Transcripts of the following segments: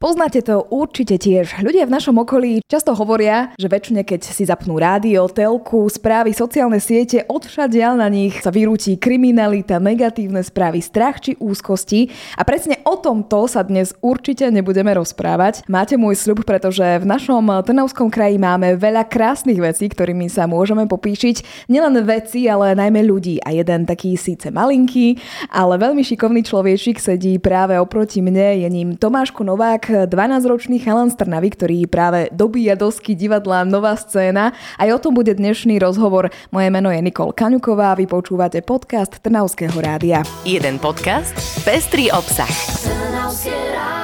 Poznáte to určite tiež. Ľudia v našom okolí často hovoria, že väčšine keď si zapnú rádio, telku, správy, sociálne siete, odvšadiaľ na nich sa vyrúti kriminalita, negatívne správy, strach či úzkosti. A presne o tomto sa dnes určite nebudeme rozprávať. Máte môj sľub, pretože v našom Trnavskom kraji máme veľa krásnych vecí, ktorými sa môžeme popíšiť. Nielen veci, ale najmä ľudí. A jeden taký síce malinký, ale veľmi šikovný človečik sedí práve oproti mne. Je ním Tomáško Novák, 12-ročný chalan z Trnavy, ktorý práve dobíja dosky divadla Nová scéna. Aj o tom bude dnešný rozhovor. Moje meno je Nikol Kaňuková, vy počúvate podcast Trnavského rádia. Jeden podcast, pestrý obsah. Trnavské rádio.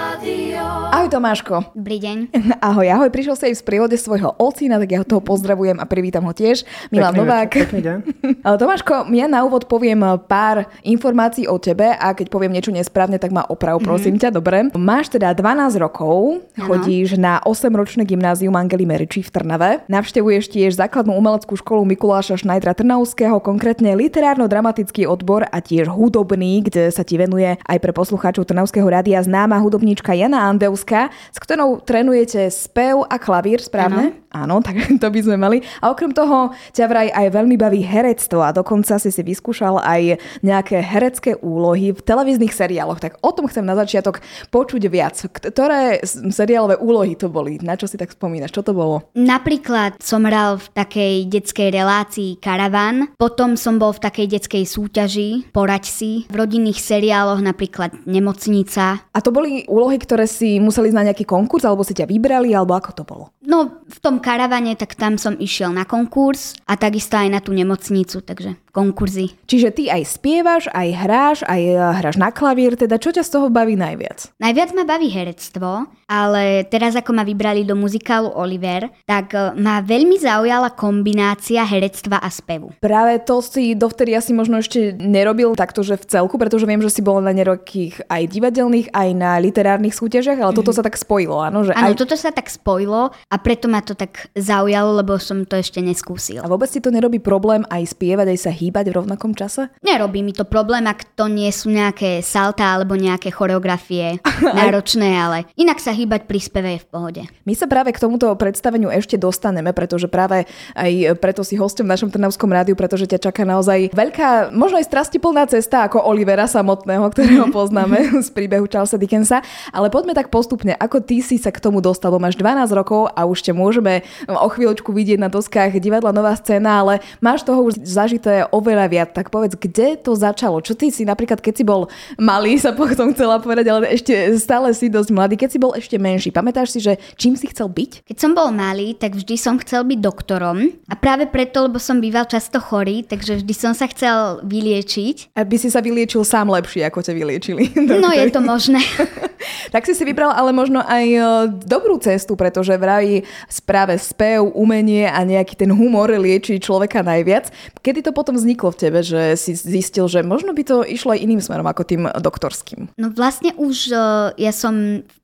Ahoj Tomáško. Dobrý deň. Ahoj, ahoj. Prišiel si aj v prírode svojho ocina, tak ja ho toho pozdravujem a privítam ho tiež. Milan pekný Novák. Pekný deň. Tomáško, ja na úvod poviem pár informácií o tebe a keď poviem niečo nesprávne, tak ma oprav, prosím mm-hmm. ťa, dobre. Máš teda 12 rokov, ano. chodíš na 8-ročné gymnázium Angely Meriči v Trnave, navštevuješ tiež základnú umeleckú školu Mikuláša Šnajdra Trnavského, konkrétne literárno-dramatický odbor a tiež hudobný, kde sa ti venuje aj pre poslucháčov Trnavského rádia známa hudobníčka Jana Andeu Rakúska, s ktorou trénujete spev a klavír, správne? Ano. Áno, tak to by sme mali. A okrem toho ťa vraj aj veľmi baví herectvo a dokonca si si vyskúšal aj nejaké herecké úlohy v televíznych seriáloch. Tak o tom chcem na začiatok počuť viac. Ktoré seriálové úlohy to boli? Na čo si tak spomínaš? Čo to bolo? Napríklad som hral v takej detskej relácii Karavan, potom som bol v takej detskej súťaži Poraď si, v rodinných seriáloch napríklad Nemocnica. A to boli úlohy, ktoré si museli ísť na nejaký konkurs, alebo si ťa vybrali, alebo ako to bolo? No, v tom karavane, tak tam som išiel na konkurs a takisto aj na tú nemocnicu, takže konkurzy. Čiže ty aj spievaš, aj hráš, aj eh, hráš na klavír, teda čo ťa z toho baví najviac? Najviac ma baví herectvo, ale teraz ako ma vybrali do muzikálu Oliver, tak eh, ma veľmi zaujala kombinácia herectva a spevu. Práve to si dovtedy asi možno ešte nerobil takto, že v celku, pretože viem, že si bol na nerokých aj divadelných, aj na literárnych súťažiach, ale mm-hmm. toto mhm. sa tak spojilo, áno? Že áno, aj... toto sa tak spojilo a preto ma to tak zaujalo, lebo som to ešte neskúsil. A vôbec si to nerobí problém aj spievať, aj sa hýbať v rovnakom čase? Nerobí mi to problém, ak to nie sú nejaké salta alebo nejaké choreografie náročné, ale inak sa hýbať pri speve je v pohode. My sa práve k tomuto predstaveniu ešte dostaneme, pretože práve aj preto si hostom v našom Trnavskom rádiu, pretože ťa čaká naozaj veľká, možno aj strastiplná cesta ako Olivera samotného, ktorého poznáme z príbehu Charlesa Dickensa. Ale poďme tak postupne, ako ty si sa k tomu dostal, bo máš 12 rokov a už ťa môžeme o chvíľočku vidieť na doskách divadla Nová scéna, ale máš toho už zažité oveľa viac. Tak povedz, kde to začalo? Čo ty si napríklad, keď si bol malý, sa potom chcela povedať, ale ešte stále si dosť mladý, keď si bol ešte menší. Pamätáš si, že čím si chcel byť? Keď som bol malý, tak vždy som chcel byť doktorom. A práve preto, lebo som býval často chorý, takže vždy som sa chcel vyliečiť. Aby si sa vyliečil sám lepšie, ako ťa vyliečili. No je to možné. tak si si vybral ale možno aj e, dobrú cestu, pretože vraj správe spev, umenie a nejaký ten humor lieči človeka najviac. Kedy to potom vzniklo v tebe, že si zistil, že možno by to išlo aj iným smerom ako tým doktorským? No vlastne už uh, ja som v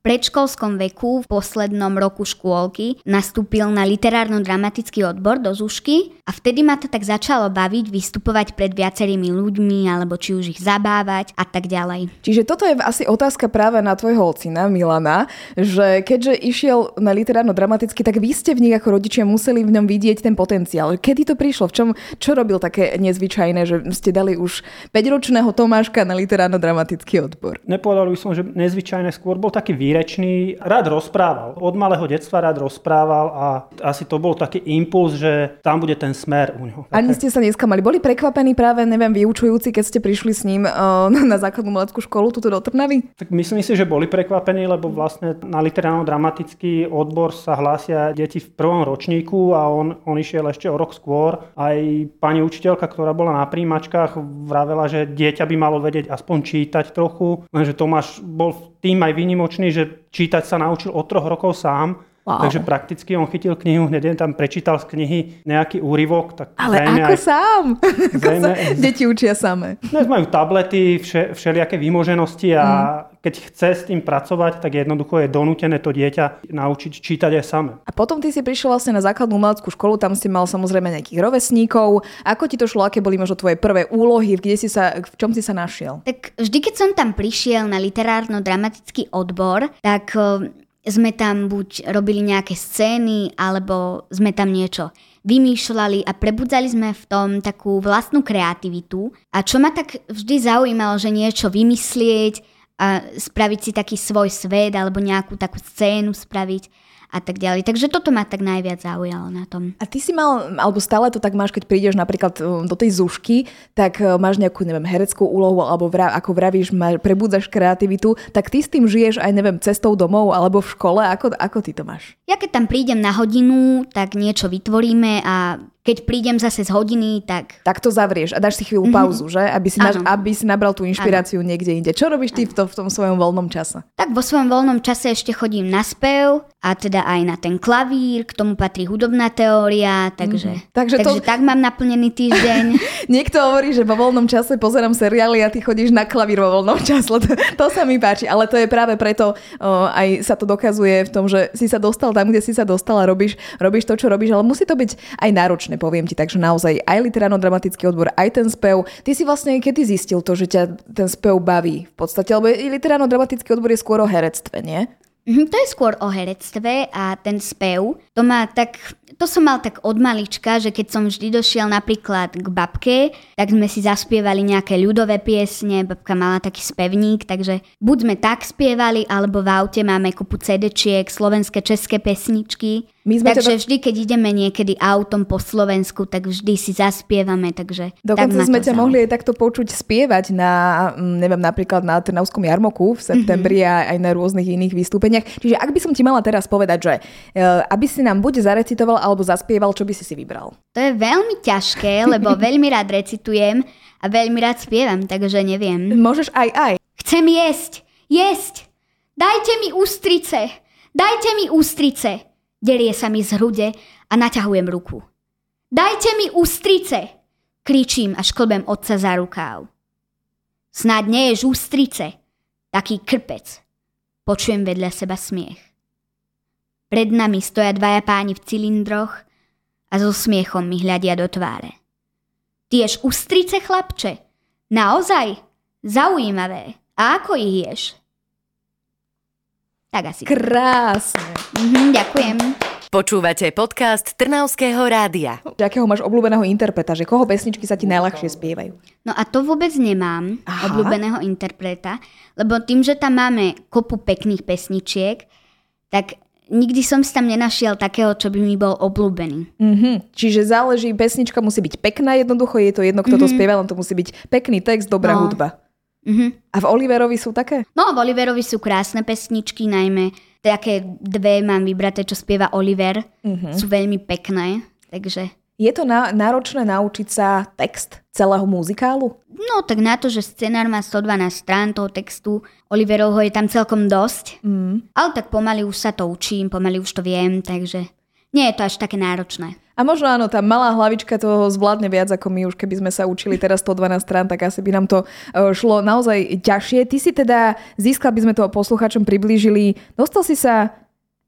predškolskom veku v poslednom roku škôlky nastúpil na literárno-dramatický odbor do Zušky a vtedy ma to tak začalo baviť vystupovať pred viacerými ľuďmi alebo či už ich zabávať a tak ďalej. Čiže toto je asi otázka práve na tvojho ocina Milana, že keďže išiel na literárno-dramatický, tak vy ste v nich ako rodičia museli v ňom vidieť ten potenciál. Kedy to prišlo? V čom, čo robil také nezvyčajné, že ste dali už 5-ročného Tomáška na literárno-dramatický odbor? Nepovedal by som, že nezvyčajné, skôr bol taký výrečný, rád rozprával. Od malého detstva rád rozprával a asi to bol taký impuls, že tam bude ten smer u neho. Ani ste sa nesklamali. Boli prekvapení práve, neviem, vyučujúci, keď ste prišli s ním uh, na základnú mladskú školu tuto do Trnavy? Tak myslím si, že boli prekvapení, lebo vlastne na literárno-dramatický odbor sa hlásia deti v prvom ročníku a on, on išiel ešte o rok skôr. Aj pani učiteľka, ktorá bola na príjimačkách, vravela, že dieťa by malo vedieť aspoň čítať trochu, lenže Tomáš bol tým aj výnimočný, že čítať sa naučil od troch rokov sám Wow. Takže prakticky on chytil knihu, hneď tam prečítal z knihy nejaký úryvok. Tak Ale ako aj, sám? Zrejme, ako sa deti učia samé? Dnes majú tablety, vše, všelijaké výmoženosti a mm. Keď chce s tým pracovať, tak jednoducho je donútené to dieťa naučiť čítať aj samé. A potom ty si prišiel vlastne na základnú umeleckú školu, tam si mal samozrejme nejakých rovesníkov. Ako ti to šlo, aké boli možno tvoje prvé úlohy, kde si sa, v čom si sa našiel? Tak vždy, keď som tam prišiel na literárno-dramatický odbor, tak sme tam buď robili nejaké scény, alebo sme tam niečo vymýšľali a prebudzali sme v tom takú vlastnú kreativitu. A čo ma tak vždy zaujímalo, že niečo vymyslieť a spraviť si taký svoj svet alebo nejakú takú scénu spraviť a tak ďalej. Takže toto ma tak najviac zaujalo na tom. A ty si mal, alebo stále to tak máš, keď prídeš napríklad um, do tej zušky, tak uh, máš nejakú, neviem, hereckú úlohu, alebo vra, ako vravíš, má, prebudzaš kreativitu, tak ty s tým žiješ aj, neviem, cestou domov, alebo v škole, ako, ako ty to máš? Ja keď tam prídem na hodinu, tak niečo vytvoríme a keď prídem zase z hodiny, tak... Tak to zavrieš a dáš si chvíľu mm-hmm. pauzu, že? Aby si, naš, aby si nabral tú inšpiráciu ano. niekde inde. Čo robíš ty v, to, v tom svojom voľnom čase? Tak vo svojom voľnom čase ešte chodím na spev a teda aj na ten klavír, k tomu patrí hudobná teória, takže, mm-hmm. takže, takže to... tak mám naplnený týždeň. Niekto hovorí, že vo voľnom čase pozerám seriály a ty chodíš na klavír vo voľnom čase. To, to sa mi páči, ale to je práve preto, o, aj sa to dokazuje v tom, že si sa dostal tam, kde si sa dostal a robíš, robíš to, čo robíš, ale musí to byť aj náročné náročné, poviem ti, takže naozaj aj literárno-dramatický odbor, aj ten spev. Ty si vlastne kedy zistil to, že ťa ten spev baví v podstate, lebo literárno-dramatický odbor je skôr o herectve, nie? Mm, to je skôr o herectve a ten spev, to má tak, to som mal tak od malička, že keď som vždy došiel napríklad k babke, tak sme si zaspievali nejaké ľudové piesne, babka mala taký spevník, takže buď sme tak spievali, alebo v aute máme kupu CD-čiek, slovenské, české pesničky my sme takže teda... vždy, keď ideme niekedy autom po Slovensku, tak vždy si zaspievame, takže Dokonca tak sme ťa mohli aj takto počuť spievať na, mm, neviem, napríklad na Trnavskom jarmoku v septembri mm-hmm. a aj na rôznych iných vystúpeniach. Čiže ak by som ti mala teraz povedať, že uh, aby si nám buď zarecitoval alebo zaspieval, čo by si si vybral? To je veľmi ťažké, lebo veľmi rád recitujem a veľmi rád spievam, takže neviem. Môžeš aj aj. Chcem jesť, jesť. Dajte mi ústrice, dajte mi ústrice. Delie sa mi z hrude a naťahujem ruku. Dajte mi ústrice! Kričím a šklbem otca za rukáv. Snáď nie je ústrice, taký krpec. Počujem vedľa seba smiech. Pred nami stoja dvaja páni v cylindroch a so smiechom mi hľadia do tváre. Ty ješ ústrice, chlapče? Naozaj? Zaujímavé. A ako ich ješ? Tak asi. Krásne. Mhm, ďakujem. Počúvate podcast Trnavského rádia. Akého máš obľúbeného interpreta? Že koho pesničky sa ti najľahšie spievajú? No a to vôbec nemám, Aha. obľúbeného interpreta, lebo tým, že tam máme kopu pekných pesničiek, tak nikdy som si tam nenašiel takého, čo by mi bol obľúbený. Mm-hmm. Čiže záleží, pesnička musí byť pekná, jednoducho je to jedno, kto mm-hmm. to mhm. spieva, len to musí byť pekný text, dobrá no. hudba. Mm-hmm. A v Oliverovi sú také? No, v Oliverovi sú krásne pesničky, najmä také dve mám vybraté, čo spieva Oliver. Mm-hmm. Sú veľmi pekné, takže... Je to na, náročné naučiť sa text celého muzikálu? No, tak na to, že scenár má 112 strán toho textu, Oliverovho je tam celkom dosť. Mm. Ale tak pomaly už sa to učím, pomaly už to viem, takže nie je to až také náročné. A možno áno, tá malá hlavička toho zvládne viac ako my už, keby sme sa učili teraz 112 strán, tak asi by nám to e, šlo naozaj ťažšie. Ty si teda získal, aby sme to posluchačom priblížili, dostal si sa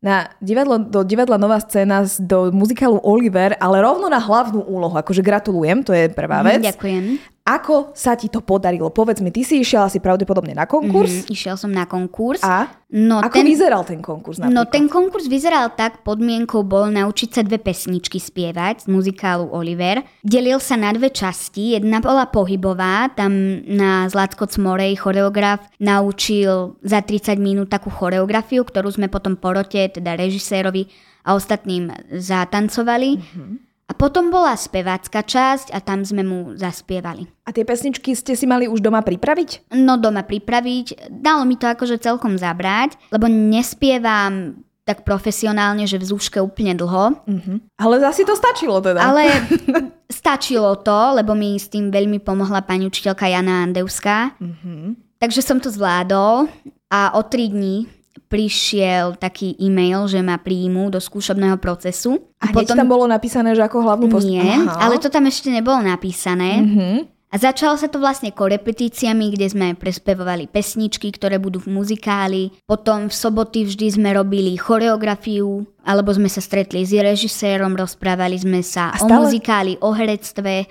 na divadlo, do divadla Nová scéna do muzikálu Oliver, ale rovno na hlavnú úlohu. Akože gratulujem, to je prvá vec. Ďakujem. Ako sa ti to podarilo? Povedz mi, ty si išiel asi pravdepodobne na konkurs. Mm-hmm, išiel som na konkurs. A? No, ako ten, vyzeral ten konkurs napríklad? No ten konkurs vyzeral tak, podmienkou bol naučiť sa dve pesničky spievať z muzikálu Oliver. Delil sa na dve časti. Jedna bola pohybová, tam na Zlatko Cmorej choreograf naučil za 30 minút takú choreografiu, ktorú sme potom porote, teda režisérovi a ostatným zatancovali. Mm-hmm. A potom bola spevácka časť a tam sme mu zaspievali. A tie pesničky ste si mali už doma pripraviť? No doma pripraviť. Dalo mi to akože celkom zabrať, lebo nespievam tak profesionálne, že v zúške úplne dlho. Uh-huh. Ale zasi to stačilo teda. Ale stačilo to, lebo mi s tým veľmi pomohla pani učiteľka Jana Andevská. Uh-huh. Takže som to zvládol a o tri dní prišiel taký e-mail, že ma príjmu do skúšobného procesu. A potom... tam bolo napísané, že ako hlavnú post... Nie, Aha. ale to tam ešte nebolo napísané. Mm-hmm. A začalo sa to vlastne korepetíciami, kde sme prespevovali pesničky, ktoré budú v muzikáli. Potom v soboty vždy sme robili choreografiu, alebo sme sa stretli s režisérom, rozprávali sme sa stále... o muzikáli, o herectve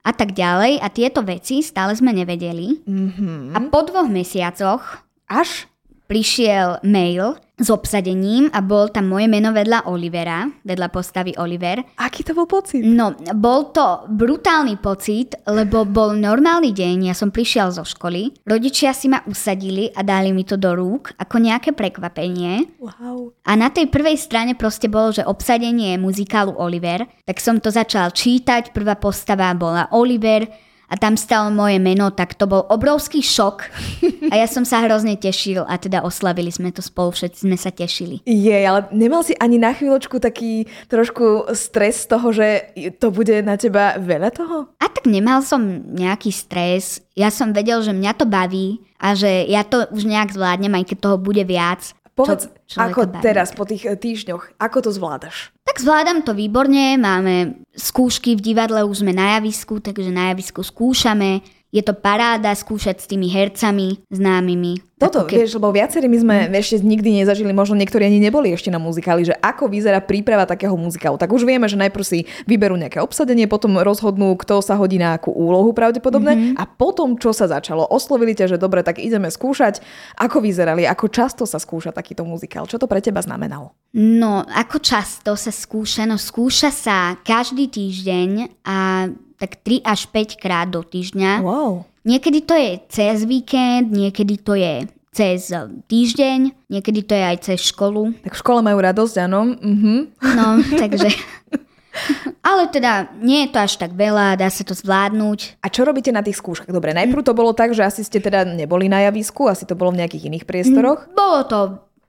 a tak ďalej. A tieto veci stále sme nevedeli. Mm-hmm. A po dvoch mesiacoch až prišiel mail, s obsadením a bol tam moje meno vedľa Olivera, vedľa postavy Oliver. Aký to bol pocit? No, bol to brutálny pocit, lebo bol normálny deň, ja som prišiel zo školy, rodičia si ma usadili a dali mi to do rúk ako nejaké prekvapenie. Wow. A na tej prvej strane proste bolo, že obsadenie muzikálu Oliver, tak som to začal čítať, prvá postava bola Oliver, a tam stalo moje meno, tak to bol obrovský šok a ja som sa hrozne tešil a teda oslavili sme to spolu, všetci sme sa tešili. Je, ale nemal si ani na chvíľočku taký trošku stres z toho, že to bude na teba veľa toho? A tak nemal som nejaký stres, ja som vedel, že mňa to baví a že ja to už nejak zvládnem, aj keď toho bude viac. Povedz, čo, ako baví. teraz po tých eh, týždňoch, ako to zvládaš? Tak zvládam to výborne, máme skúšky v divadle, už sme na javisku, takže na javisku skúšame. Je to paráda skúšať s tými hercami známymi. Toto, ke... vieš, lebo viacerí my sme mm. ešte nikdy nezažili, možno niektorí ani neboli ešte na muzikáli, že ako vyzerá príprava takého muzikálu. Tak už vieme, že najprv si vyberú nejaké obsadenie, potom rozhodnú, kto sa hodí na akú úlohu pravdepodobne mm-hmm. a potom, čo sa začalo, oslovili ťa, že dobre, tak ideme skúšať. Ako vyzerali, ako často sa skúša takýto muzikál? Čo to pre teba znamenalo? No, ako často sa skúša? No, skúša sa každý týždeň a tak 3 až 5 krát do týždňa. Wow. Niekedy to je cez víkend, niekedy to je cez týždeň, niekedy to je aj cez školu. Tak v škole majú radosť, áno. Mhm. No, takže... Ale teda nie je to až tak veľa, dá sa to zvládnuť. A čo robíte na tých skúškach? Dobre, najprv to bolo tak, že asi ste teda neboli na javisku, asi to bolo v nejakých iných priestoroch? Mm, bolo to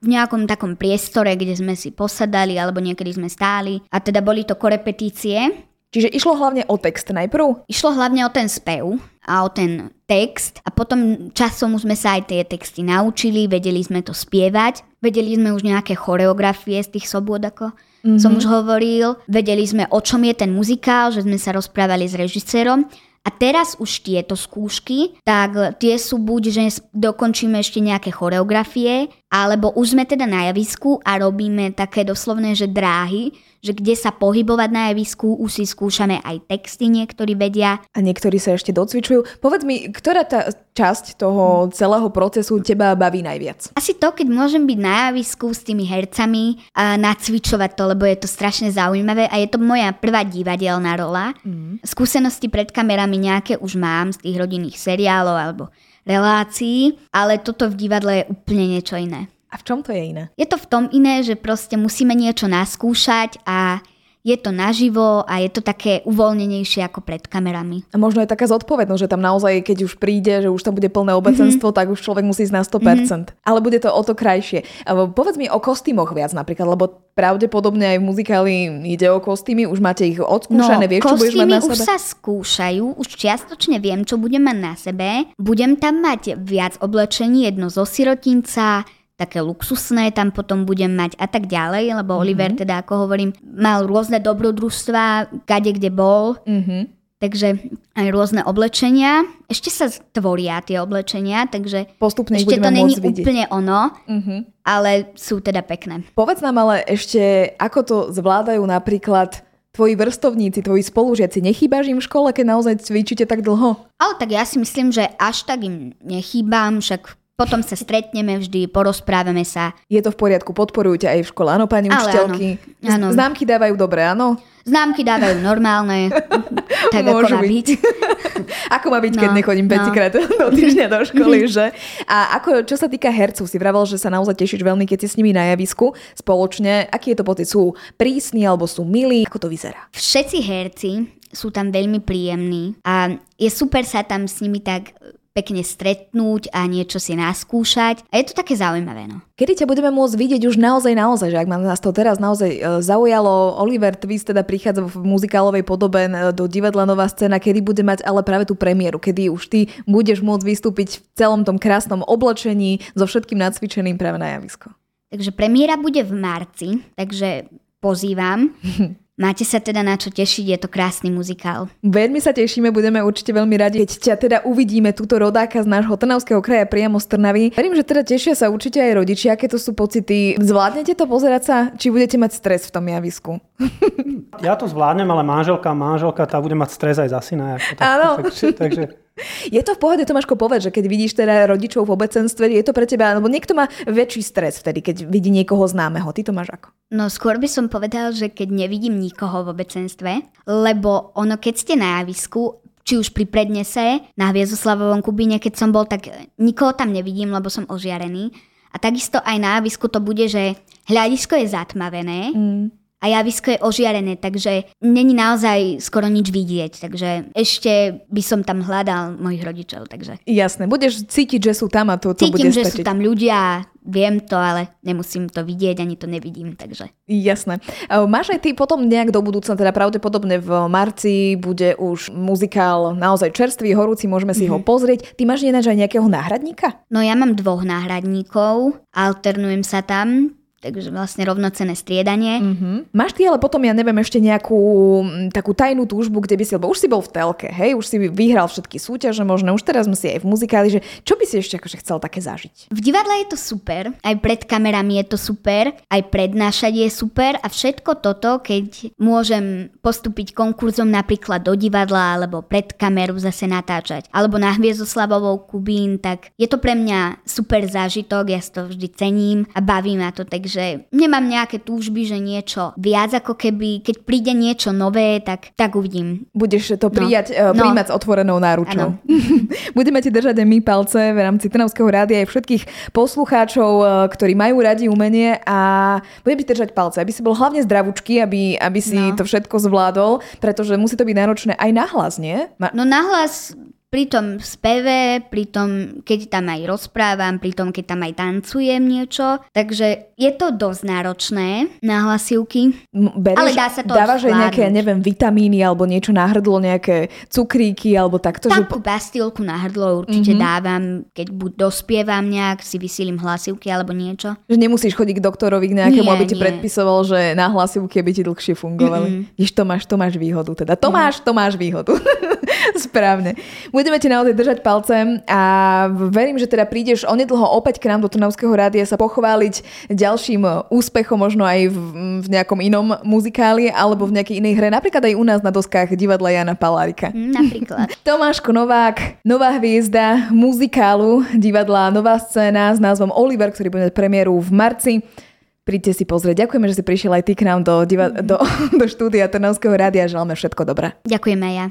v nejakom takom priestore, kde sme si posadali, alebo niekedy sme stáli. A teda boli to korepetície, Čiže išlo hlavne o text najprv? Išlo hlavne o ten spev a o ten text a potom časom sme sa aj tie texty naučili, vedeli sme to spievať, vedeli sme už nejaké choreografie z tých sobôd, ako mm-hmm. som už hovoril, vedeli sme o čom je ten muzikál, že sme sa rozprávali s režisérom a teraz už tieto skúšky, tak tie sú buď, že dokončíme ešte nejaké choreografie, alebo už sme teda na javisku a robíme také doslovné, že dráhy, že kde sa pohybovať na javisku, už si skúšame aj texty, niektorí vedia. A niektorí sa ešte docvičujú. Povedz mi, ktorá tá časť toho celého procesu teba baví najviac? Asi to, keď môžem byť na javisku s tými hercami a nacvičovať to, lebo je to strašne zaujímavé a je to moja prvá divadelná rola. Mm. Skúsenosti pred kamerami nejaké už mám z tých rodinných seriálov alebo relácií, ale toto v divadle je úplne niečo iné. A v čom to je iné? Je to v tom iné, že proste musíme niečo naskúšať a je to naživo a je to také uvoľnenejšie ako pred kamerami. A možno je taká zodpovednosť, že tam naozaj, keď už príde, že už tam bude plné obecenstvo, mm-hmm. tak už človek musí ísť na 100%. Mm-hmm. Ale bude to o to krajšie. Povedz mi o kostýmoch viac napríklad, lebo pravdepodobne aj v muzikáli ide o kostýmy, už máte ich odskúšané, no, vieš, čo budeš mať na sebe? už sa skúšajú, už čiastočne viem, čo budem mať na sebe. Budem tam mať viac oblečení, jedno zo sirotinca, také luxusné tam potom budem mať a tak ďalej, lebo mm-hmm. Oliver teda, ako hovorím, mal rôzne dobrodružstva, kade kde bol. Mm-hmm. Takže aj rôzne oblečenia. Ešte sa tvoria tie oblečenia, takže Postupne ešte to není vidieť. úplne ono, mm-hmm. ale sú teda pekné. Povedz nám ale ešte, ako to zvládajú napríklad tvoji vrstovníci, tvoji spolužiaci. Nechýbaš im v škole, keď naozaj cvičíte tak dlho? Ale tak ja si myslím, že až tak im nechýbam, však potom sa stretneme vždy, porozprávame sa. Je to v poriadku, podporujú ťa aj v škole, áno, pani Ale učiteľky? Áno. Známky dávajú dobre, áno? Známky dávajú normálne, tak Môžu ako má byť. byť. ako má byť, no, keď nechodím no. 5 krát do týždňa do školy, že? A ako, čo sa týka hercov, si vravel, že sa naozaj tešíš veľmi, keď si s nimi na javisku spoločne. Aký je to pocit? Sú prísni alebo sú milí? Ako to vyzerá? Všetci herci sú tam veľmi príjemní a je super sa tam s nimi tak pekne stretnúť a niečo si naskúšať. A je to také zaujímavé. No. Kedy ťa budeme môcť vidieť už naozaj, naozaj, že ak nás to teraz naozaj e, zaujalo, Oliver Twist teda prichádza v muzikálovej podobe e, do divadla Nová scéna, kedy bude mať ale práve tú premiéru, kedy už ty budeš môcť vystúpiť v celom tom krásnom oblečení so všetkým nacvičeným práve na javisko. Takže premiéra bude v marci, takže pozývam. Máte sa teda na čo tešiť, je to krásny muzikál. Veľmi sa tešíme, budeme určite veľmi radi, keď ťa teda uvidíme túto rodáka z nášho Trnavského kraja priamo z Trnavy. Verím, že teda tešia sa určite aj rodičia, aké to sú pocity. Zvládnete to pozerať sa, či budete mať stres v tom javisku? Ja to zvládnem, ale manželka, manželka, tá bude mať stres aj za syna. Áno. Takže, takže Je to v pohode, Tomáško, povedz, že keď vidíš teda rodičov v obecenstve, je to pre teba, alebo niekto má väčší stres vtedy, keď vidí niekoho známeho. Ty to máš ako? No skôr by som povedal, že keď nevidím nikoho v obecenstve, lebo ono, keď ste na javisku, či už pri prednese na Hviezoslavovom Kubíne, keď som bol, tak nikoho tam nevidím, lebo som ožiarený. A takisto aj na javisku to bude, že hľadisko je zatmavené, mm a javisko je ožiarené, takže není naozaj skoro nič vidieť, takže ešte by som tam hľadal mojich rodičov. Takže. Jasné, budeš cítiť, že sú tam a to, to Cítim, bude že stačiť. sú tam ľudia, viem to, ale nemusím to vidieť, ani to nevidím, takže. Jasné. Máš aj ty potom nejak do budúcna, teda pravdepodobne v marci bude už muzikál naozaj čerstvý, horúci, môžeme si mm-hmm. ho pozrieť. Ty máš ináč aj nejakého náhradníka? No ja mám dvoch náhradníkov, alternujem sa tam, takže vlastne rovnocené striedanie. Mm-hmm. Máš ty ale potom, ja neviem, ešte nejakú m, takú tajnú túžbu, kde by si, lebo už si bol v telke, hej, už si vyhral všetky súťaže, možno už teraz si aj v muzikáli, že čo by si ešte akože chcel také zažiť? V divadle je to super, aj pred kamerami je to super, aj prednášať je super a všetko toto, keď môžem postúpiť konkurzom napríklad do divadla alebo pred kameru zase natáčať, alebo na Hviezdoslavovou Kubín, tak je to pre mňa super zážitok, ja si to vždy cením a baví ma to, tak takže nemám nejaké túžby, že niečo viac ako keby, keď príde niečo nové, tak, tak uvidím. Budeš to prijať, no. uh, príjmať no. s otvorenou náručou. Budeme ti držať aj my palce v rámci Trnavského rádia aj všetkých poslucháčov, uh, ktorí majú radi umenie a budem ti držať palce, aby si bol hlavne zdravúčky, aby, aby si no. to všetko zvládol, pretože musí to byť náročné aj nahlas, nie? Ma- no nahlas pri tom speve, pri tom, keď tam aj rozprávam, pri tom, keď tam aj tancujem niečo. Takže je to dosť náročné na hlasivky. Berieš, ale dá sa to Dávaš aj nejaké, neviem, vitamíny alebo niečo na hrdlo, nejaké cukríky alebo takto? Takú že... bastilku na hrdlo určite mm-hmm. dávam, keď buď dospievam nejak, si vysílim hlasivky alebo niečo. Že nemusíš chodiť k doktorovi k nejakému, nie, aby ti nie. predpisoval, že na hlasivky by ti dlhšie fungovali. Mm-hmm. Jež to máš, to máš výhodu teda. To mm. máš, to máš výhodu. Správne. Budeme ti naozaj držať palcem a verím, že teda prídeš onedlho opäť k nám do Trnavského rádia sa pochváliť ďalším úspechom, možno aj v, v nejakom inom muzikáli alebo v nejakej inej hre, napríklad aj u nás na doskách divadla Jana Palárika. Napríklad. Tomáško Novák, nová hviezda muzikálu divadla Nová scéna s názvom Oliver, ktorý bude premiéru v marci. Príďte si pozrieť. Ďakujeme, že si prišiel aj ty k nám do, diva- do, do štúdia Trnavského rádia. Želáme všetko dobré. Ďakujeme ja.